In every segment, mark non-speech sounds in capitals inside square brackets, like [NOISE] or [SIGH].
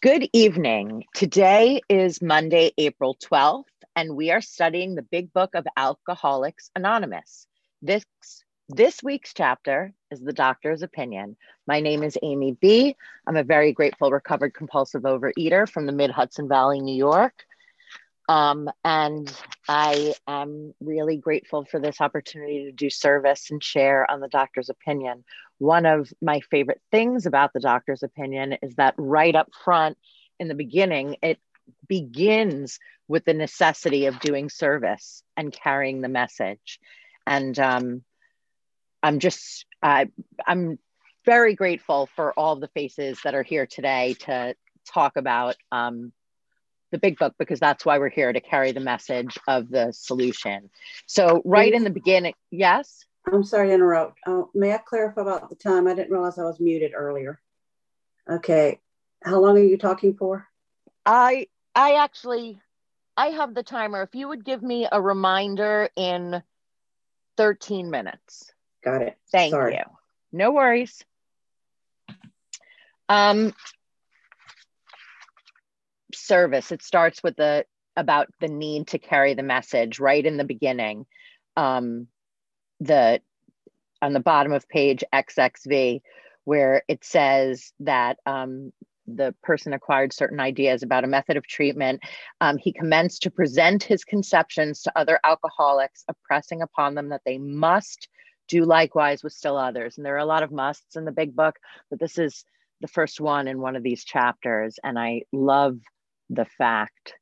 Good evening. Today is Monday, April 12th, and we are studying the big book of Alcoholics Anonymous. This, this week's chapter is The Doctor's Opinion. My name is Amy B. I'm a very grateful recovered compulsive overeater from the mid Hudson Valley, New York. Um, and I am really grateful for this opportunity to do service and share on the doctor's opinion. One of my favorite things about the doctor's opinion is that right up front in the beginning, it begins with the necessity of doing service and carrying the message. And um, I'm just, uh, I'm very grateful for all the faces that are here today to talk about um, the big book because that's why we're here to carry the message of the solution. So, right in the beginning, yes. I'm sorry to interrupt. Uh, may I clarify about the time? I didn't realize I was muted earlier. Okay, how long are you talking for? I I actually I have the timer. If you would give me a reminder in 13 minutes. Got it. Thank sorry. you. No worries. Um, service it starts with the about the need to carry the message right in the beginning um, the on the bottom of page xxv where it says that um, the person acquired certain ideas about a method of treatment. Um, he commenced to present his conceptions to other alcoholics, impressing upon them that they must do likewise with still others. And there are a lot of musts in the big book, but this is the first one in one of these chapters. And I love the fact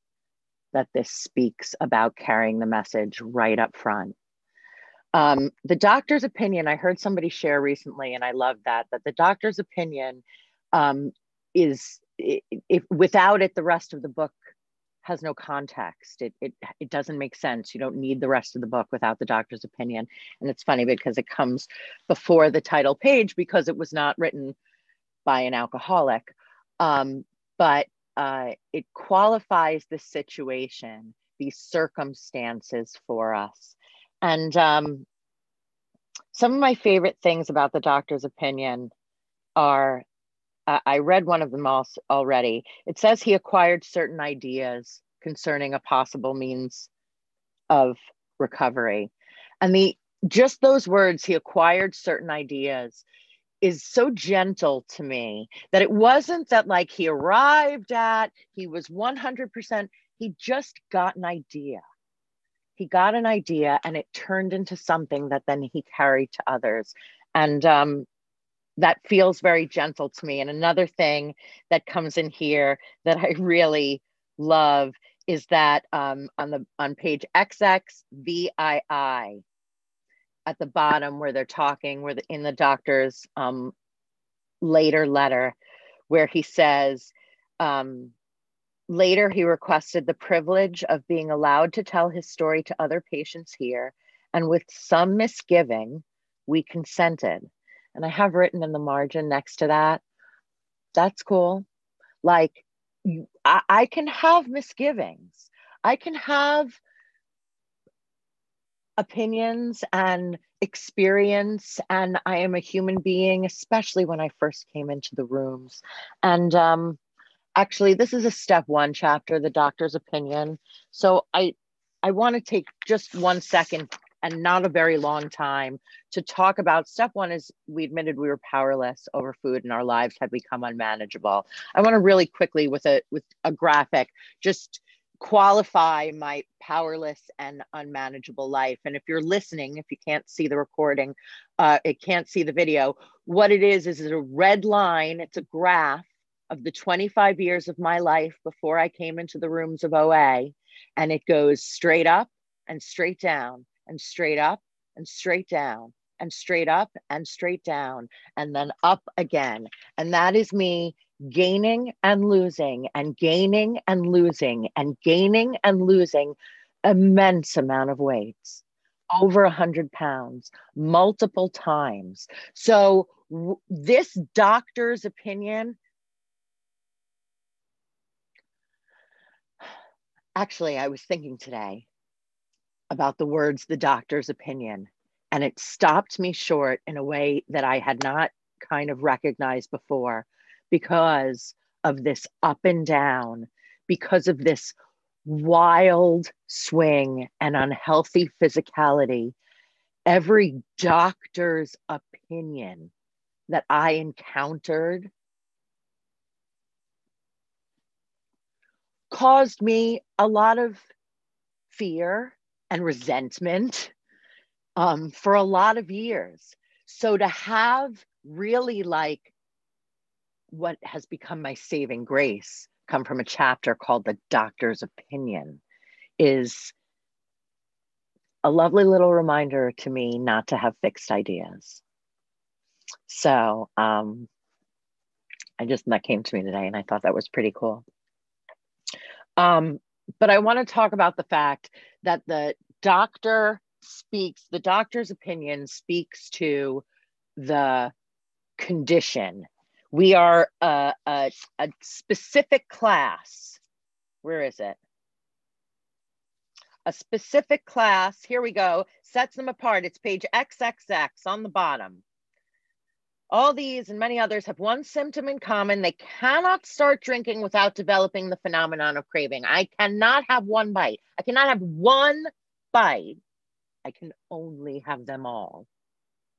that this speaks about carrying the message right up front. Um, the doctor's opinion, I heard somebody share recently, and I love that, that the doctor's opinion um, is, if without it, the rest of the book has no context. It, it, it doesn't make sense. You don't need the rest of the book without the doctor's opinion. And it's funny because it comes before the title page because it was not written by an alcoholic. Um, but uh, it qualifies the situation, these circumstances for us. And um, some of my favorite things about the doctor's opinion are uh, I read one of them also already. It says he acquired certain ideas concerning a possible means of recovery. And the just those words, he acquired certain ideas, is so gentle to me that it wasn't that like he arrived at, he was 100%, he just got an idea. He got an idea and it turned into something that then he carried to others. And um, that feels very gentle to me. And another thing that comes in here that I [LAUGHS] really love is that um, on the on page XXVII, at the bottom where they're talking, where the, in the doctor's um, later letter, where he says, um, later he requested the privilege of being allowed to tell his story to other patients here, and with some misgiving, we consented. And I have written in the margin next to that, that's cool. Like, I, I can have misgivings. I can have opinions and experience and i am a human being especially when i first came into the rooms. And um, actually this is a step one chapter the doctor's opinion. So i i want to take just one second and not a very long time to talk about step one is we admitted we were powerless over food and our lives had become unmanageable. I want to really quickly with a with a graphic just qualify my powerless and unmanageable life. And if you're listening, if you can't see the recording, uh, it can't see the video, what it is is a red line, it's a graph of the 25 years of my life before I came into the rooms of OA. And it goes straight up and straight down and straight up and straight down and straight up and straight down and then up again. And that is me gaining and losing and gaining and losing and gaining and losing immense amount of weights over a hundred pounds multiple times. So w- this doctor's opinion actually i was thinking today about the words the doctor's opinion and it stopped me short in a way that i had not kind of recognized before because of this up and down because of this wild swing and unhealthy physicality, every doctor's opinion that I encountered caused me a lot of fear and resentment um, for a lot of years. So to have really like what has become my saving grace come from a chapter called The Doctor's Opinion is a lovely little reminder to me not to have fixed ideas. So um, I just, that came to me today and I thought that was pretty cool. Um, but I want to talk about the fact that the doctor speaks, the doctor's opinion speaks to the condition. We are a, a, a specific class. Where is it? A specific class, here we go, sets them apart. It's page XXX on the bottom. All these and many others have one symptom in common. They cannot start drinking without developing the phenomenon of craving. I cannot have one bite. I cannot have one bite. I can only have them all.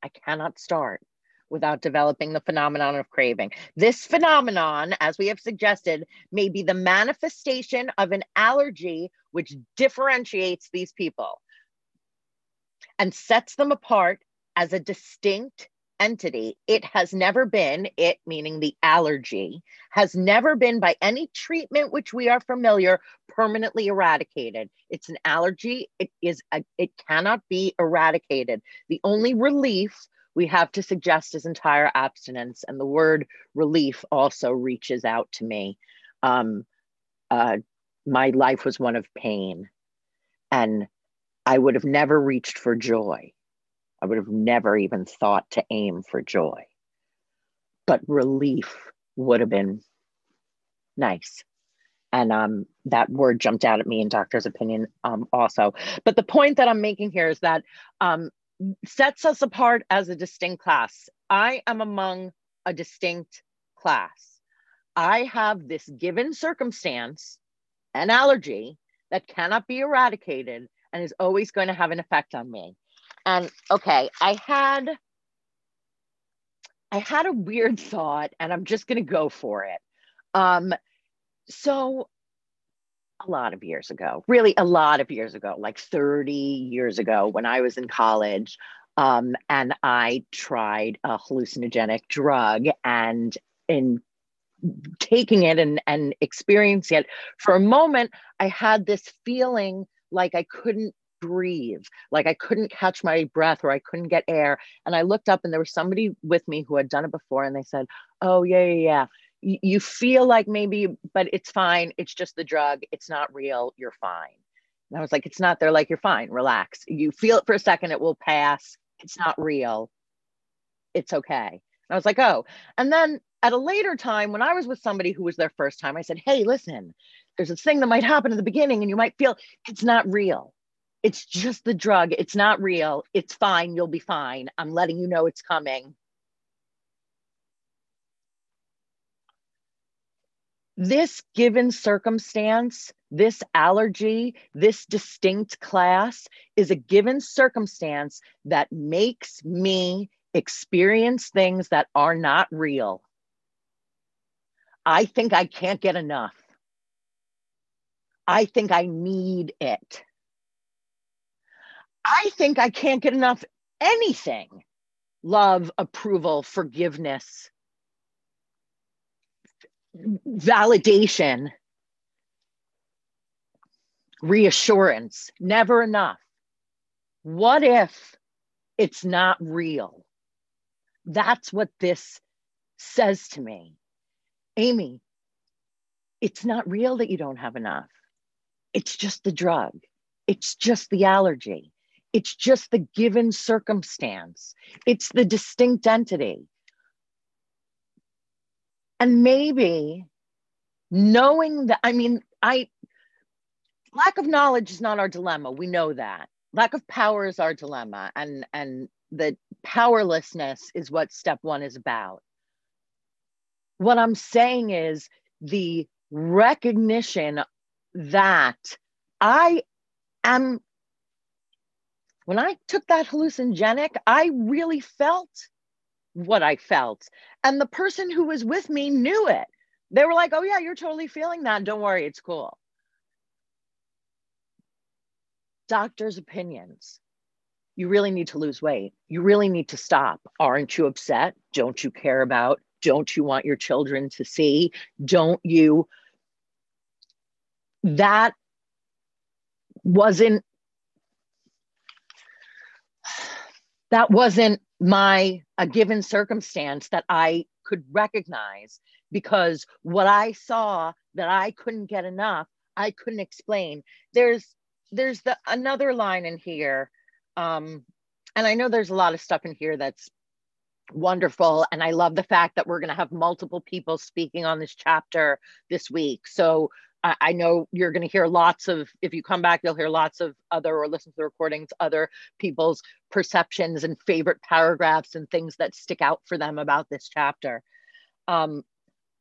I cannot start without developing the phenomenon of craving. This phenomenon, as we have suggested, may be the manifestation of an allergy which differentiates these people and sets them apart as a distinct entity. It has never been, it meaning the allergy, has never been by any treatment which we are familiar permanently eradicated. It's an allergy. It is a, it cannot be eradicated. The only relief we have to suggest his entire abstinence. And the word relief also reaches out to me. Um, uh, my life was one of pain, and I would have never reached for joy I would have never even thought to aim for joy. But relief would have been nice. And um, that word jumped out at me in doctor's opinion um, also. But the point that I'm making here is that um, sets us apart as a distinct class. I am among a distinct class. I have this given circumstance, an allergy that cannot be eradicated and is always going to have an effect on me. And okay, I had I had a weird [LAUGHS] thought and I'm just going to go for it. Um so a lot of years ago, really a lot of years ago, like 30 years ago when I was in college, um, and I tried a hallucinogenic drug and in taking it and, and experiencing it for a moment, I had this feeling like I couldn't breathe like i couldn't catch my breath or i couldn't get air and i looked up and there was somebody with me who had done it before and they said oh yeah yeah yeah you feel like maybe but it's fine it's just the drug it's not real you're fine and i was like it's not they're like you're fine relax you feel it for a second it will pass it's not real it's okay and i was like oh and then at a later time when i was with somebody who was their first time i said hey listen there's this thing that might happen in the beginning and you might feel it's not real it's just the drug. It's not real. It's fine. You'll be fine. I'm letting you know it's coming. This given circumstance, this allergy, this distinct class is a given circumstance that makes me experience things that are not real. I think I can't get enough. I think I need it. I think I can't get enough anything love, approval, forgiveness, validation, reassurance. Never enough. What if it's not real? That's what this says to me. Amy, it's not real that you don't have enough. It's just the drug, it's just the allergy. It's just the given circumstance, it's the distinct entity. And maybe knowing that, I mean, I, lack of knowledge is not our dilemma. We know that. Lack of power is our dilemma. And, and the powerlessness is what step one is about. What I'm saying is the recognition that I am, when I took that hallucinogenic, I really felt what I felt. And the person who was with me knew it. They were like, oh, yeah, you're totally feeling that. Don't worry, it's cool. Doctors' opinions. You really need to lose weight. You really need to stop. Aren't you upset? Don't you care about? Don't you want your children to see? Don't you? That wasn't that wasn't my a given circumstance that I could recognize because what I saw that I couldn't get enough, I couldn't explain. There's there's the another line in here. Um, and I know there's a lot of stuff in here that's wonderful. And I love the fact that we're going to have multiple people speaking on this chapter this week. So I know you're going to hear lots of, if you come back, you'll hear lots of other or listen to the recordings, other people's perceptions and favorite paragraphs and things that stick out for them about this chapter. Um,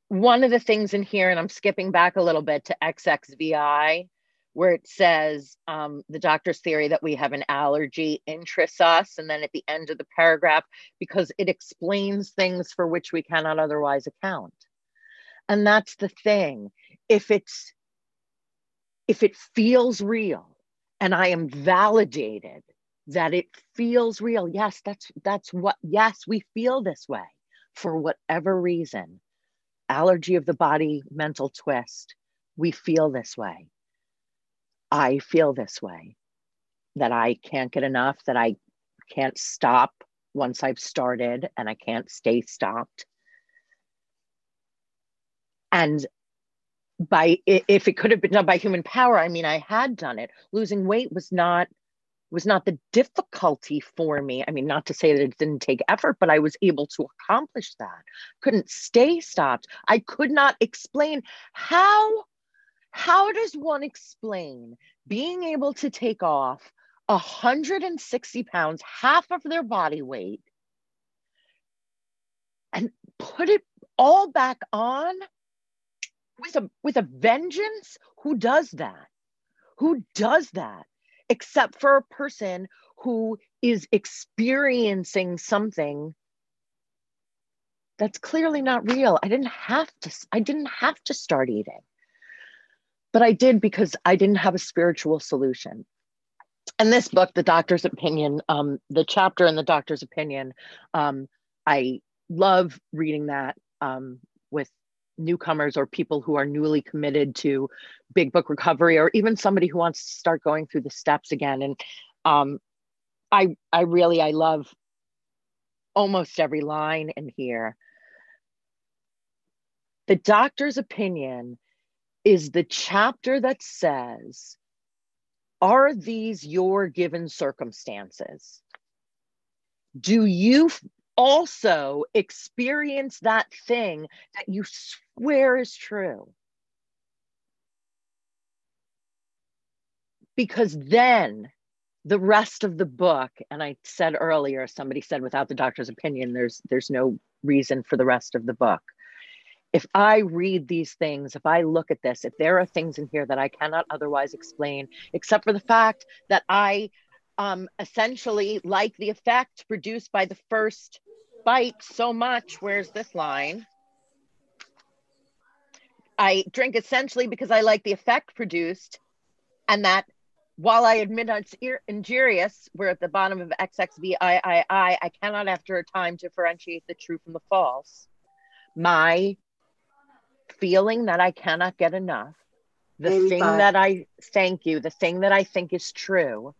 one of the things in here, and I'm skipping back a little bit to XXVI, where it says um, the doctor's theory that we have an allergy interests us. And then at the end of the paragraph, because it explains things for which we cannot otherwise account. And that's the thing. If it's if it feels real and I am validated that it feels real, yes, that's that's what yes, we feel this way for whatever reason. Allergy of the body, mental twist. We feel this way. I feel this way that I can't get enough, that I can't stop once I've started and I can't stay stopped. And by if it could have been done by human power i mean i had done it. Losing weight was not was not the difficulty for me. I mean not to say that it didn't take effort but i was able to accomplish that. Couldn't stay stopped. I could not explain how how does one explain being able to take off 160 pounds half of their body weight and put it all back on with a with a vengeance? Who does that? Who does that except for a person who is experiencing something that's clearly not real? I didn't have to i didn't have to start eating but i did because i didn't have a spiritual solution. And this book the doctor's opinion um, the chapter in the doctor's opinion um, i love reading that um, with newcomers or people who are newly committed to big book recovery or even somebody who wants to start going through the steps again. And um, i i really i love almost every line in here. The doctor's opinion is the chapter that says are these your given circumstances? Do you also experience that thing that you swear is true. Because then the rest of the book, and I said earlier, somebody said without the doctor's opinion, there's there's no reason for the rest of the book. If I read these things, if I look at this, if there are things in here that I cannot otherwise explain, except for the fact that I um, essentially like the effect produced by the first bite so much. Where's this line? I drink essentially because I like the effect produced, and that while I admit it's injurious, we're at the bottom of XXVIII, I cannot after a time differentiate the true from the false. My feeling that I cannot get enough, the Maybe thing that I thank you, the thing that I think is true,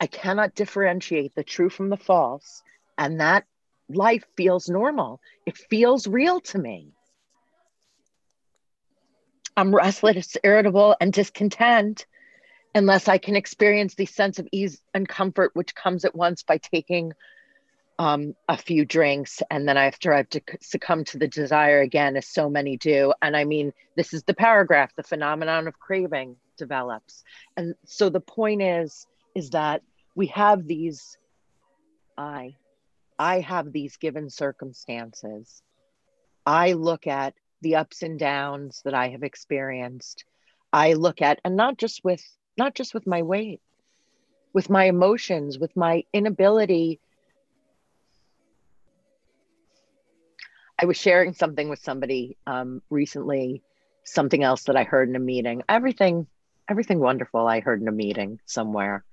I cannot differentiate the true from the false and that life feels normal. It feels real to me. I'm restless, irritable, and discontent unless I can experience the sense of ease and comfort which comes at once by taking um, a few drinks and then after I have to succumb to the desire again, as so many do. And I mean, this is the paragraph, the phenomenon of craving develops. And so the point is, is that we have these I I have these given circumstances. I look at the ups and downs that I have experienced, I look at, and not just with not just with my weight, with my emotions, with my inability. I was sharing something with somebody um, recently, something else that I heard in a meeting. Everything, everything wonderful I heard in a meeting somewhere.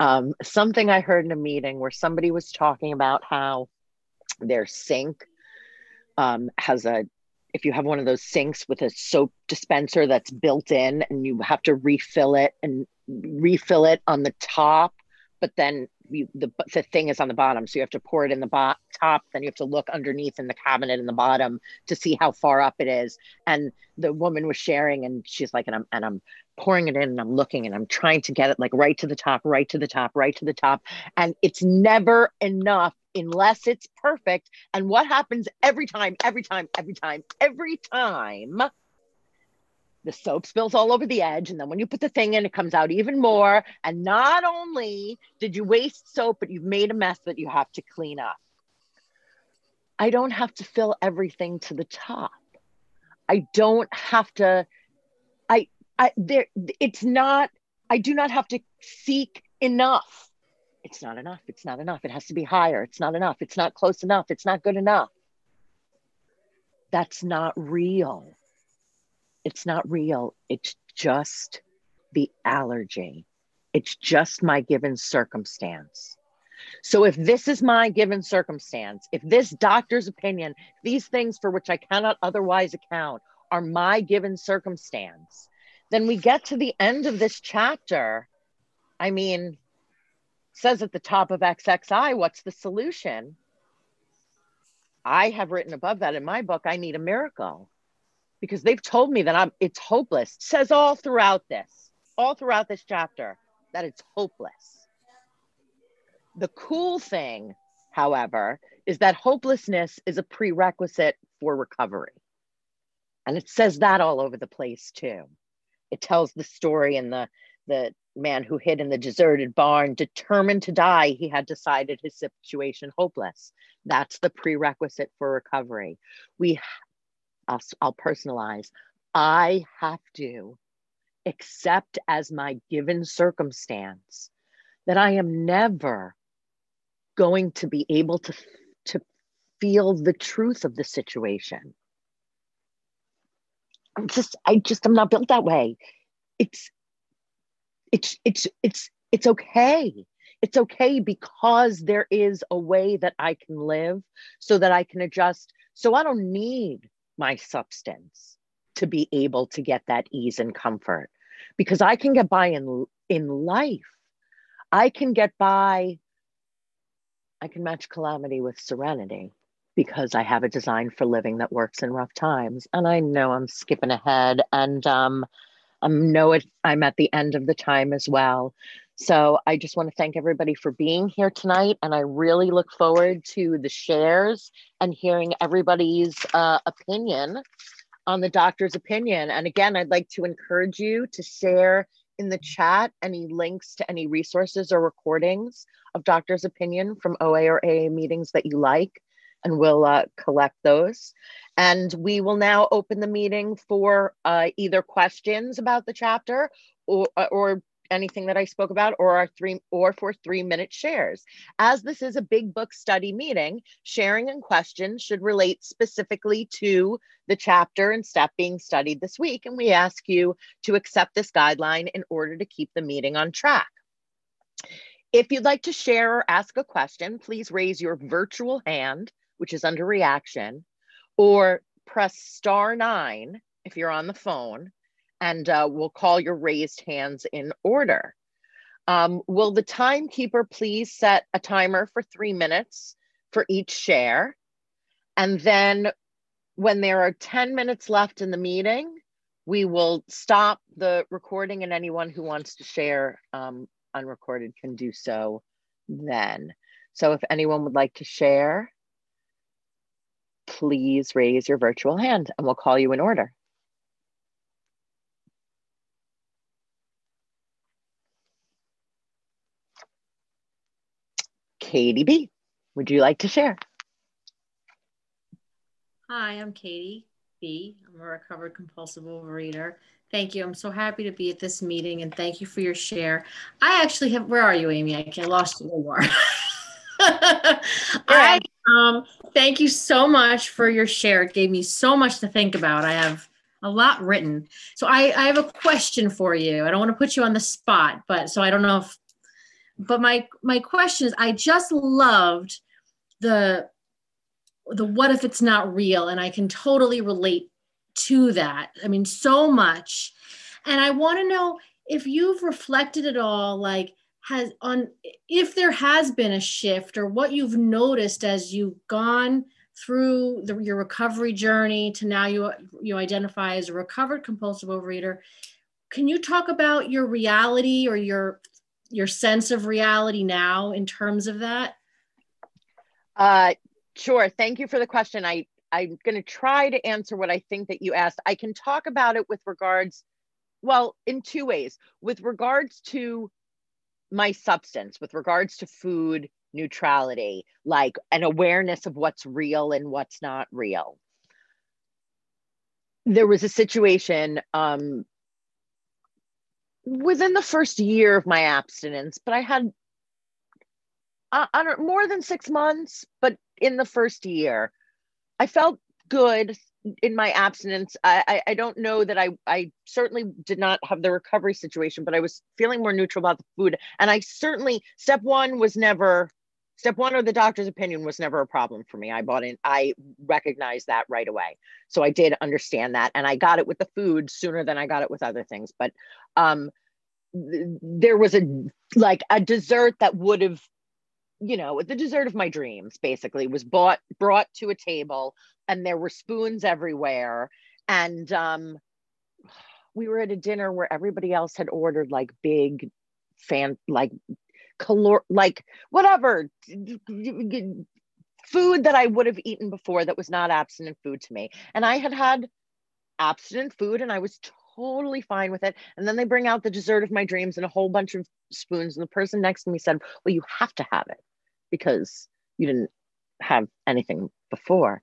Um, something I heard in a meeting where somebody was talking about how their sink um, has a if you have one of those sinks with a soap dispenser that's built in and you have to refill it and refill it on the top but then you, the, the thing is on the bottom. So you have to pour it in the bo- top then you have to look underneath in the cabinet in the bottom to see how far up it is. And the woman was sharing and she's like and i'm and i'm pouring it in and i'm looking and i'm trying to get it like right to the top right to the top right to the top and it's never enough unless it's perfect. And what happens every time, every time, every time, every time? The soap spills all over the edge. And then when you put the thing in, it comes out even more. And not only did you waste soap, but you've made a mess that you have to clean up. I don't have to fill everything to the top. I don't have to, I, there, it's not, I do not have to seek enough it's not enough. It's not enough. It has to be higher. It's not enough. It's not close enough. It's not good enough. That's not real. It's not real. It's just the allergy. It's just my given circumstance. So if this is my given circumstance, if this doctor's opinion, these things for which I cannot otherwise account are my given circumstance, then we get to the end of this chapter. I mean, says at the top of XXI, what's the solution? I have written above that in my book, I need a miracle because they've told me that I'm it's hopeless. It says all throughout this, all throughout this chapter, that it's hopeless. The cool thing, however, is that hopelessness is a prerequisite for recovery. And it says that all over the place too. It tells the story in the the man who hid in the deserted barn, determined to die, he had decided his situation hopeless. That's the prerequisite for recovery. We, I'll, I'll personalize. I have to accept as my given circumstance that I am never going to be able to, to feel the truth of the situation. I'm just, I just, I'm not built that way. It's, it's it's it's it's okay. It's okay because there is a way that i can live so that i can adjust. So i don't need my substance to be able to get that ease and comfort because i can get by in in life. I can get by i can match calamity with serenity because i have a design for living that works in rough times and i know i'm skipping ahead and um um, know it, I'm at the end of the time as well. So I just want to thank everybody for being here tonight. And I really look forward to the shares and hearing everybody's uh, opinion on the doctor's opinion. And again, I'd like to encourage you to share in the chat any links to any resources or recordings of doctor's opinion from OA or AA meetings that you like and we'll uh, collect those. And we will now open the meeting for uh, either questions about the chapter or, uh, or anything that I spoke about or our three or for three minute shares. As this is a big book study meeting, sharing and questions should relate specifically to the chapter and step being studied this week. And we ask you to accept this guideline in order to keep the meeting on track. If you'd like to share or ask a question, please raise your virtual hand which is under reaction, or press star nine if you're on the phone, and uh, we'll call your raised hands in order. Um, will the timekeeper please set a timer for three minutes for each share? And then when there are 10 minutes left in the meeting, we will stop the recording and anyone who wants to share um, unrecorded can do so then. So if anyone would like to share please raise your virtual hand and we'll call you in order. Katie B, would you like to share? Hi, I'm Katie. B. I'm a recovered compulsive overeater. Thank you. I'm so happy to be at this meeting and thank you for your share. I actually have, where are you, Amy? I lost you. You are. [LAUGHS] [LAUGHS] I, um, thank you so much for your share. It gave me so much to think about. I have a lot written. So I, I have a question for you. I don't want to put you on the spot, but so I don't know if, but my, my question is, I just loved the, the what if it's not real? And I can totally relate to that. I mean, so much. And I want to know if you've reflected at all, like, has on if there has been a shift or what you've noticed as you've gone through the, your recovery journey to now you you identify as a recovered compulsive overeater can you talk about your reality or your your sense of reality now in terms of that? Uh sure. Thank you for the question. I i'm going to try to answer what i think that you asked. I can talk about it with regards well in two ways. With regards to my substance with regards to food neutrality, like an awareness of what's real and what's not real. There was a situation um, within the first year of my abstinence, but I had uh, more than six months, but in the first year, I felt good in my abstinence. I, I, I don't know that I I certainly did not have the recovery situation, but I was feeling more neutral about the food. And I certainly step one was never step one or the doctor's opinion was never a problem for me. I bought in, I recognized that right away. So I did understand that. And I got it with the food sooner than I got it with other things. But um th- there was a like a dessert that would have you know the dessert of my dreams basically was bought brought to a table and there were spoons everywhere and um we were at a dinner where everybody else had ordered like big fan like calor like whatever food that I would have eaten before that was not abstinent food to me. And I had had abstinent food and I was totally fine with it. And then they bring out the dessert of my dreams and a whole bunch of spoons. And the person next to me said, Well, you have to have it because you didn't have anything before.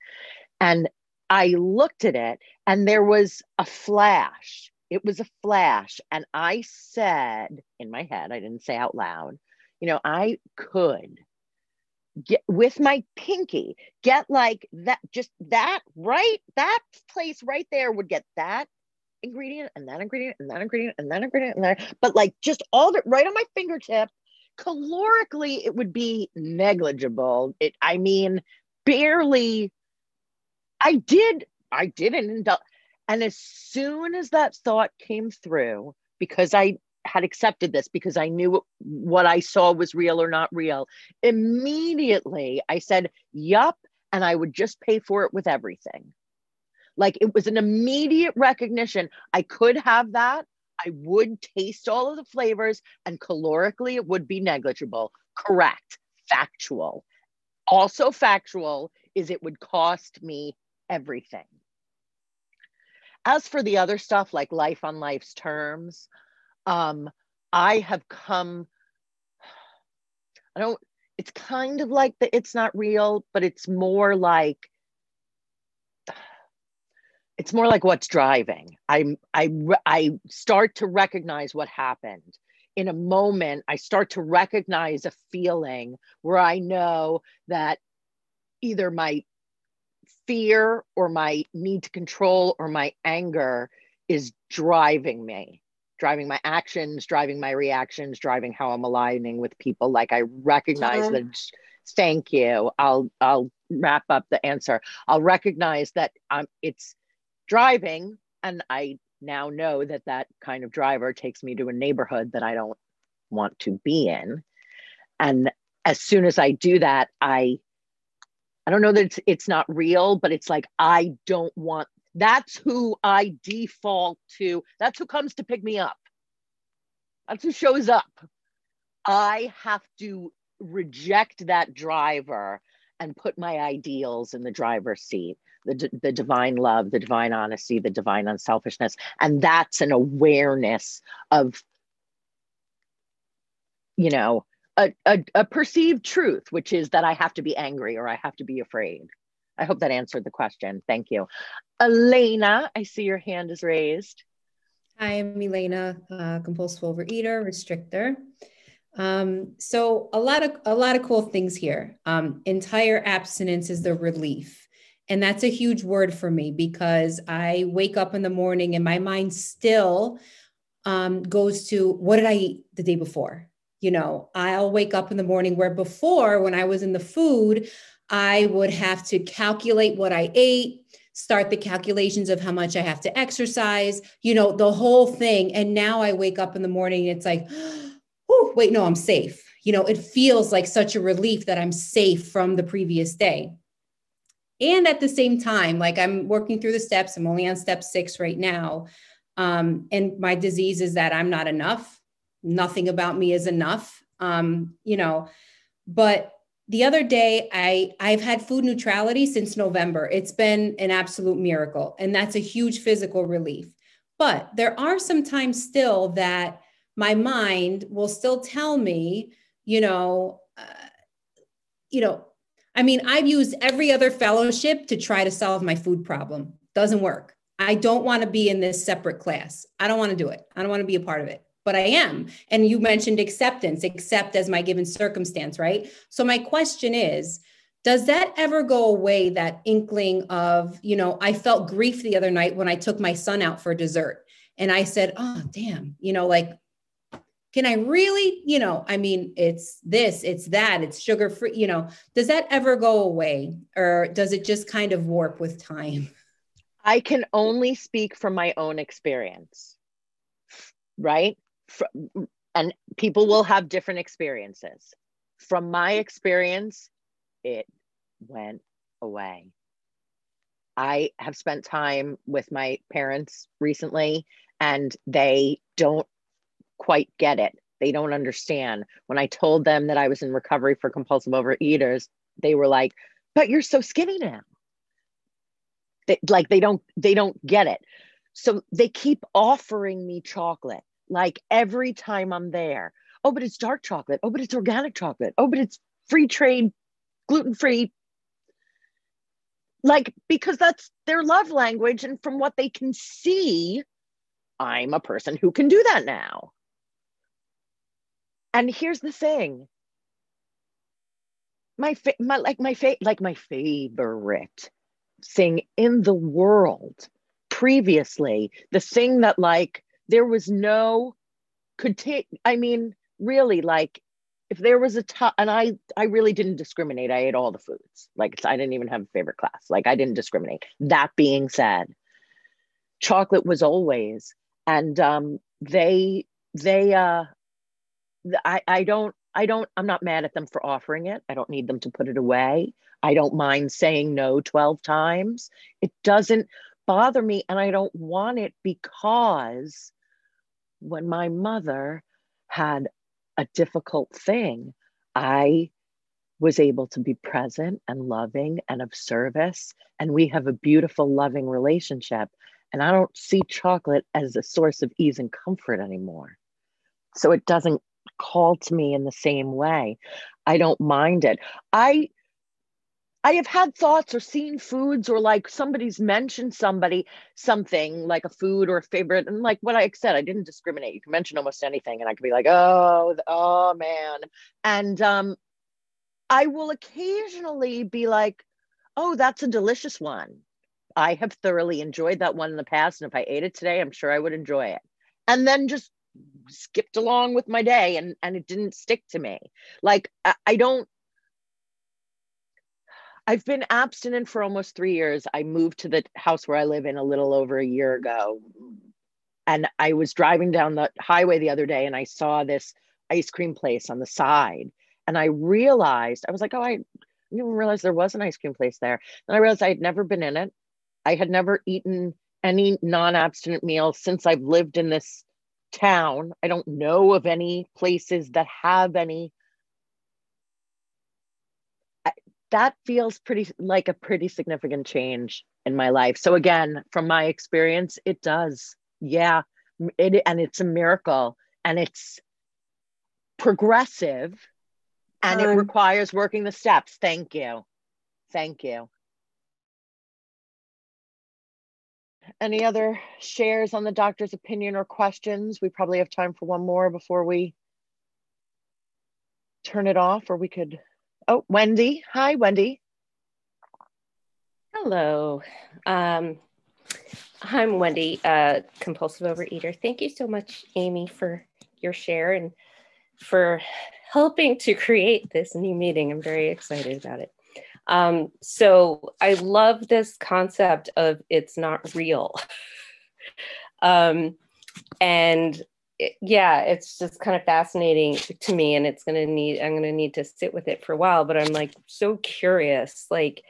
And I looked at it and there was a flash. It was a flash. And I said in my head, I didn't say out loud, you know, I could get with my pinky, get like that, just that right, that place right there would get that ingredient and that ingredient and that ingredient and that ingredient and that, but like just all the right on my fingertip. Calorically, it would be negligible. It, I mean, barely. I did, I didn't indulge. And as soon as that thought came through, because I had accepted this because I knew what I saw was real or not real. Immediately I said, Yup. And I would just pay for it with everything. Like it was an immediate recognition. I could have that. I would taste all of the flavors, and calorically, it would be negligible. Correct. Factual. Also, factual is it would cost me everything. As for the other stuff like life on life's terms, um, I have come, I don't, it's kind of like the it's not real, but it's more like, it's more like what's driving. I, I, I start to recognize what happened. In a moment, I start to recognize a feeling where I know that either my fear or my need to control or my anger is driving me driving my actions, driving my reactions, driving how I'm aligning with people. Like I recognize that. Thank you. I'll I'll wrap up the answer. I'll recognize that um, it's driving, and I now know that that kind of driver takes me to a neighborhood that I don't want to be in. And as soon as I do that, I I don't know that it's it's not real, but it's like I don't want that's who I default to. That's who comes to pick me up. That's who shows up. I have to reject that driver and put my ideals in the driver's seat the, the divine love, the divine honesty, the divine unselfishness. And that's an awareness of, you know, a, a, a perceived truth, which is that I have to be angry or I have to be afraid I hope that answered the question. Thank you. Elena, I see your hand is raised. Hi, I'm Elena, uh, compulsive overeater, restrictor. Um, so a lot of a lot of cool things here. Um, entire abstinence is the relief. And that's a huge word for me because I wake up in the morning and my mind still um, goes to what did I eat the day before? You know, I'll wake up in the morning where before, when I was in the food, I would have to calculate what I ate, start the calculations of how much I have to exercise, you know, the whole thing. And now I wake up in the morning and it's like, [GASPS] oh, wait, no, I'm safe. You know, it feels like such a relief that I'm safe from the previous day. And at the same time, like I'm working through the steps, I'm only on step six right now. Um, and my disease is that I'm not enough. Nothing about me is enough. Um, you know, but the other day i i've had food neutrality since november it's been an absolute miracle and that's a huge physical relief but there are some times still that my mind will still tell me you know uh, you know i mean i've used every other fellowship to try to solve my food problem. Doesn't work. I don't want to be in this separate class. I don't want to do it. I don't want to be a part of it. But I am. And you mentioned acceptance, accept as my given circumstance, right? So my question is, does that ever go away that inkling of, you know, I felt grief the other night when I took my son out for dessert. And I said, oh, damn, you know, like, can I really, you know, I mean, it's this, it's that, it's sugar free, you know, does that ever go away or does it just kind of warp with time? [LAUGHS] I can only speak from my own experience, right? and people will have different experiences. From my experience, it went away. I have spent time with my parents recently, and they don't quite get it. They don't understand. When I told them that I was in recovery for compulsive overeaters, they were like, "But you're so skinny now." They, like they don't they don't get it. So they keep offering me chocolate like every time I'm there. Oh, but it's dark chocolate. Oh, but it's organic chocolate. Oh, but it's free trade, gluten free. Like, because that's their love language. And from what they can see, I'm a person who can do that now. And here's the thing. My, fa- my like my fa- like my favorite thing in the world previously the thing that like there was no could take i mean really like if there was a top and i i really didn't discriminate. I ate all the foods. Like i didn't even have a favorite class. Like i didn't discriminate. That being said chocolate was always and um they they uh i i don't i don't i'm not mad at them for offering it i don't need them to put it away i don't mind saying no 12 times it doesn't bother me and i don't want it because when my mother had a difficult thing, I was able to be present and loving and of service. And we have a beautiful, loving relationship. And I don't see chocolate as a source of ease and comfort anymore. So it doesn't call to me in the same way. I don't mind it. I I have had thoughts or seen foods or like somebody's mentioned somebody something like a food or a favorite. And like what I said, I didn't discriminate. You can mention almost anything and I could be like, oh, oh man. And um, I will occasionally be like, oh, that's a delicious one. I have thoroughly enjoyed that one in the past. And if I ate it today, I'm sure I would enjoy it. And then just skipped along with my day and, and it didn't stick to me. Like I, I don't I've been abstinent for almost three years. I moved to the house where I live in a little over a year ago. And I was driving down the highway the other day and I saw this ice cream place on the side. And I realized, I was like, oh, I didn't even realize there was an ice cream place there. And I realized I had never been in it. I had never eaten any non abstinent meal since I've lived in this town. I don't know of any places that have any that feels pretty like a pretty significant change in my life. So again, from my experience, it does. Yeah. It, and it's a miracle and it's progressive and um, it requires working the steps. Thank you. Thank you. Any other shares on the doctor's opinion or questions? We probably have time for one more before we turn it off, or we could. Oh, Wendy. Hi, Wendy. Hello. Um, I'm Wendy, uh, compulsive overeater. Thank you so much, Amy, for your share and for helping to create this new meeting. I'm very excited about it. Um, so I love this concept of it's not real. [LAUGHS] um, and it, yeah, it's just kind of fascinating to me, and it's gonna need I'm gonna need to sit with it for a while. But I'm like so curious, like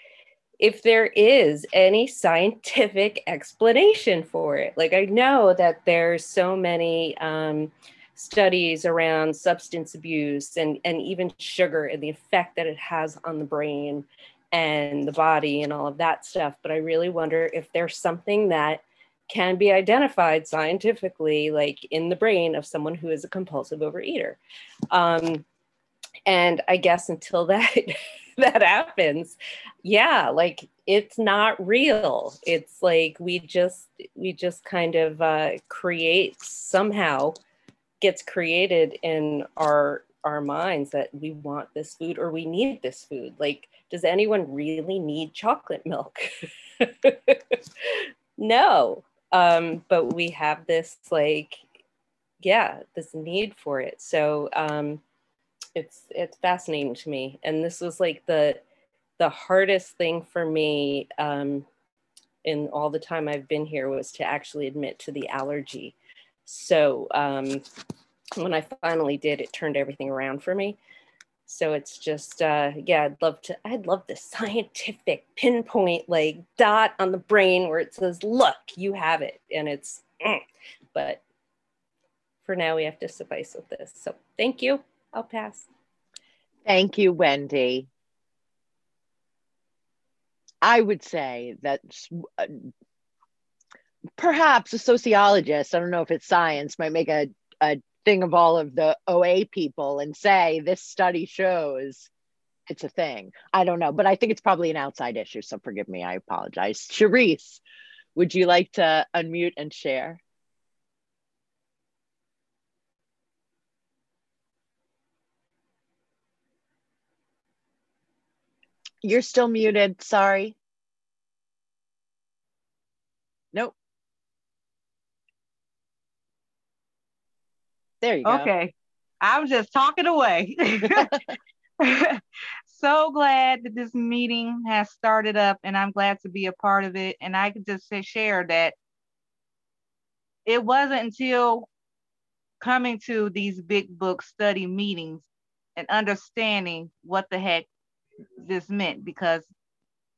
if there is any scientific [LAUGHS] explanation for it. Like I know that there's so many um, studies around substance abuse and, and even sugar and the effect that it has on the brain and the body and all of that stuff. But I really wonder if there's something that can be identified scientifically, like in the brain of someone who is a compulsive overeater. Um, and I guess until [LAUGHS] that that happens, yeah, like it's not real. It's like we just we just kind of uh, create somehow gets created in our our minds that we want this food or we need this food. Like does anyone really need chocolate milk? [LAUGHS] No. Um but we have this like yeah this need for it. So um it's it's fascinating to me. And this was like the the hardest thing for me um in all the time i've been here was to actually admit to the allergy so um, when I finally did, it turned everything around for me. So it's just, uh, yeah, I'd love to, I'd love the [LAUGHS] scientific pinpoint like dot on the brain where it says, look, you have it. And it's, mm. but for now we have to suffice with this. So thank you. I'll pass. Thank you, Wendy. I would say that uh, perhaps a sociologist, I don't know if it's science, might make a, a thing of all of the OA people and say this study shows it's a thing. I don't know, but I think it's probably an outside issue. So forgive me. I apologize. Charisse, would you like to unmute and share? You're still muted. Sorry. Nope. There you go. Okay. I'm just talking away. [LAUGHS] so glad that this meeting has started up and I'm glad to be a part of it. And I could just say, share that it wasn't until coming to these big book study meetings and understanding what the heck this meant because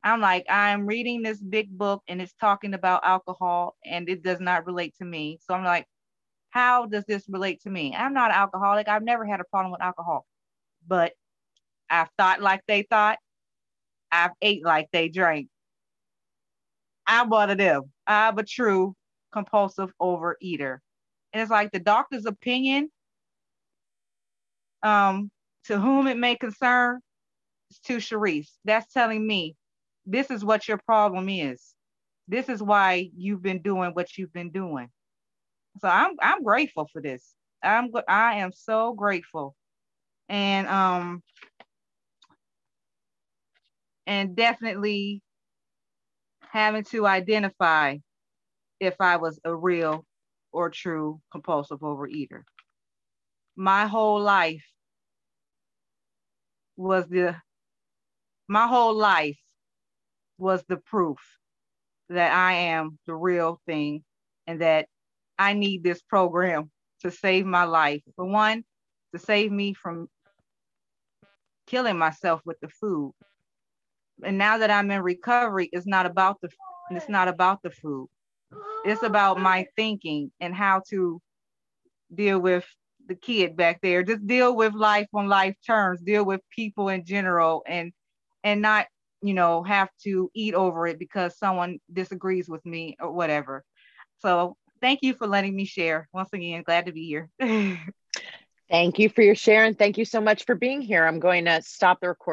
I'm like, I'm reading this big book and it's talking about alcohol and it does not relate to me. So I'm like, how does this relate to me? I'm not alcoholic. I've never had a problem with alcohol, but I've thought like they thought. I've ate like they drank. I'm one of them. I'm a true compulsive overeater. And it's like the doctor's opinion, um, to whom it may concern, is to Charisse. That's telling me this is what your problem is. This is why you've been doing what you've been doing. So I'm I'm grateful for this. I'm I am so grateful. And um and definitely having to identify if I was a real or true compulsive overeater. My whole life was the my whole life was the proof that I am the real thing and that I need this program to save my life. For one, to save me from killing myself with the food. And now that I'm in recovery, it's not about the it's not about the food. It's about my thinking and how to deal with the kid back there. Just deal with life on life terms, deal with people in general and and not, you know, have to eat over it because someone disagrees with me or whatever. So thank you for letting me share. Once again, glad to be here. [LAUGHS] thank you for your share and thank you so much for being here. I'm going to stop the recording.